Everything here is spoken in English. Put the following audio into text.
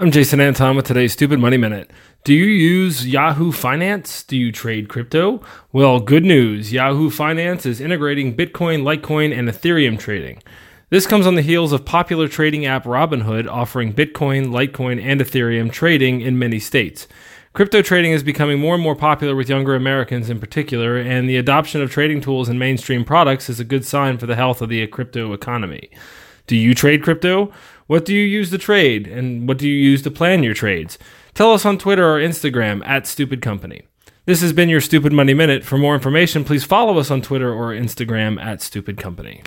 I'm Jason Anton with today's Stupid Money Minute. Do you use Yahoo Finance? Do you trade crypto? Well, good news. Yahoo Finance is integrating Bitcoin, Litecoin, and Ethereum trading. This comes on the heels of popular trading app Robinhood offering Bitcoin, Litecoin, and Ethereum trading in many states. Crypto trading is becoming more and more popular with younger Americans in particular, and the adoption of trading tools and mainstream products is a good sign for the health of the crypto economy. Do you trade crypto? What do you use to trade? And what do you use to plan your trades? Tell us on Twitter or Instagram at Stupid Company. This has been your Stupid Money Minute. For more information, please follow us on Twitter or Instagram at Stupid Company.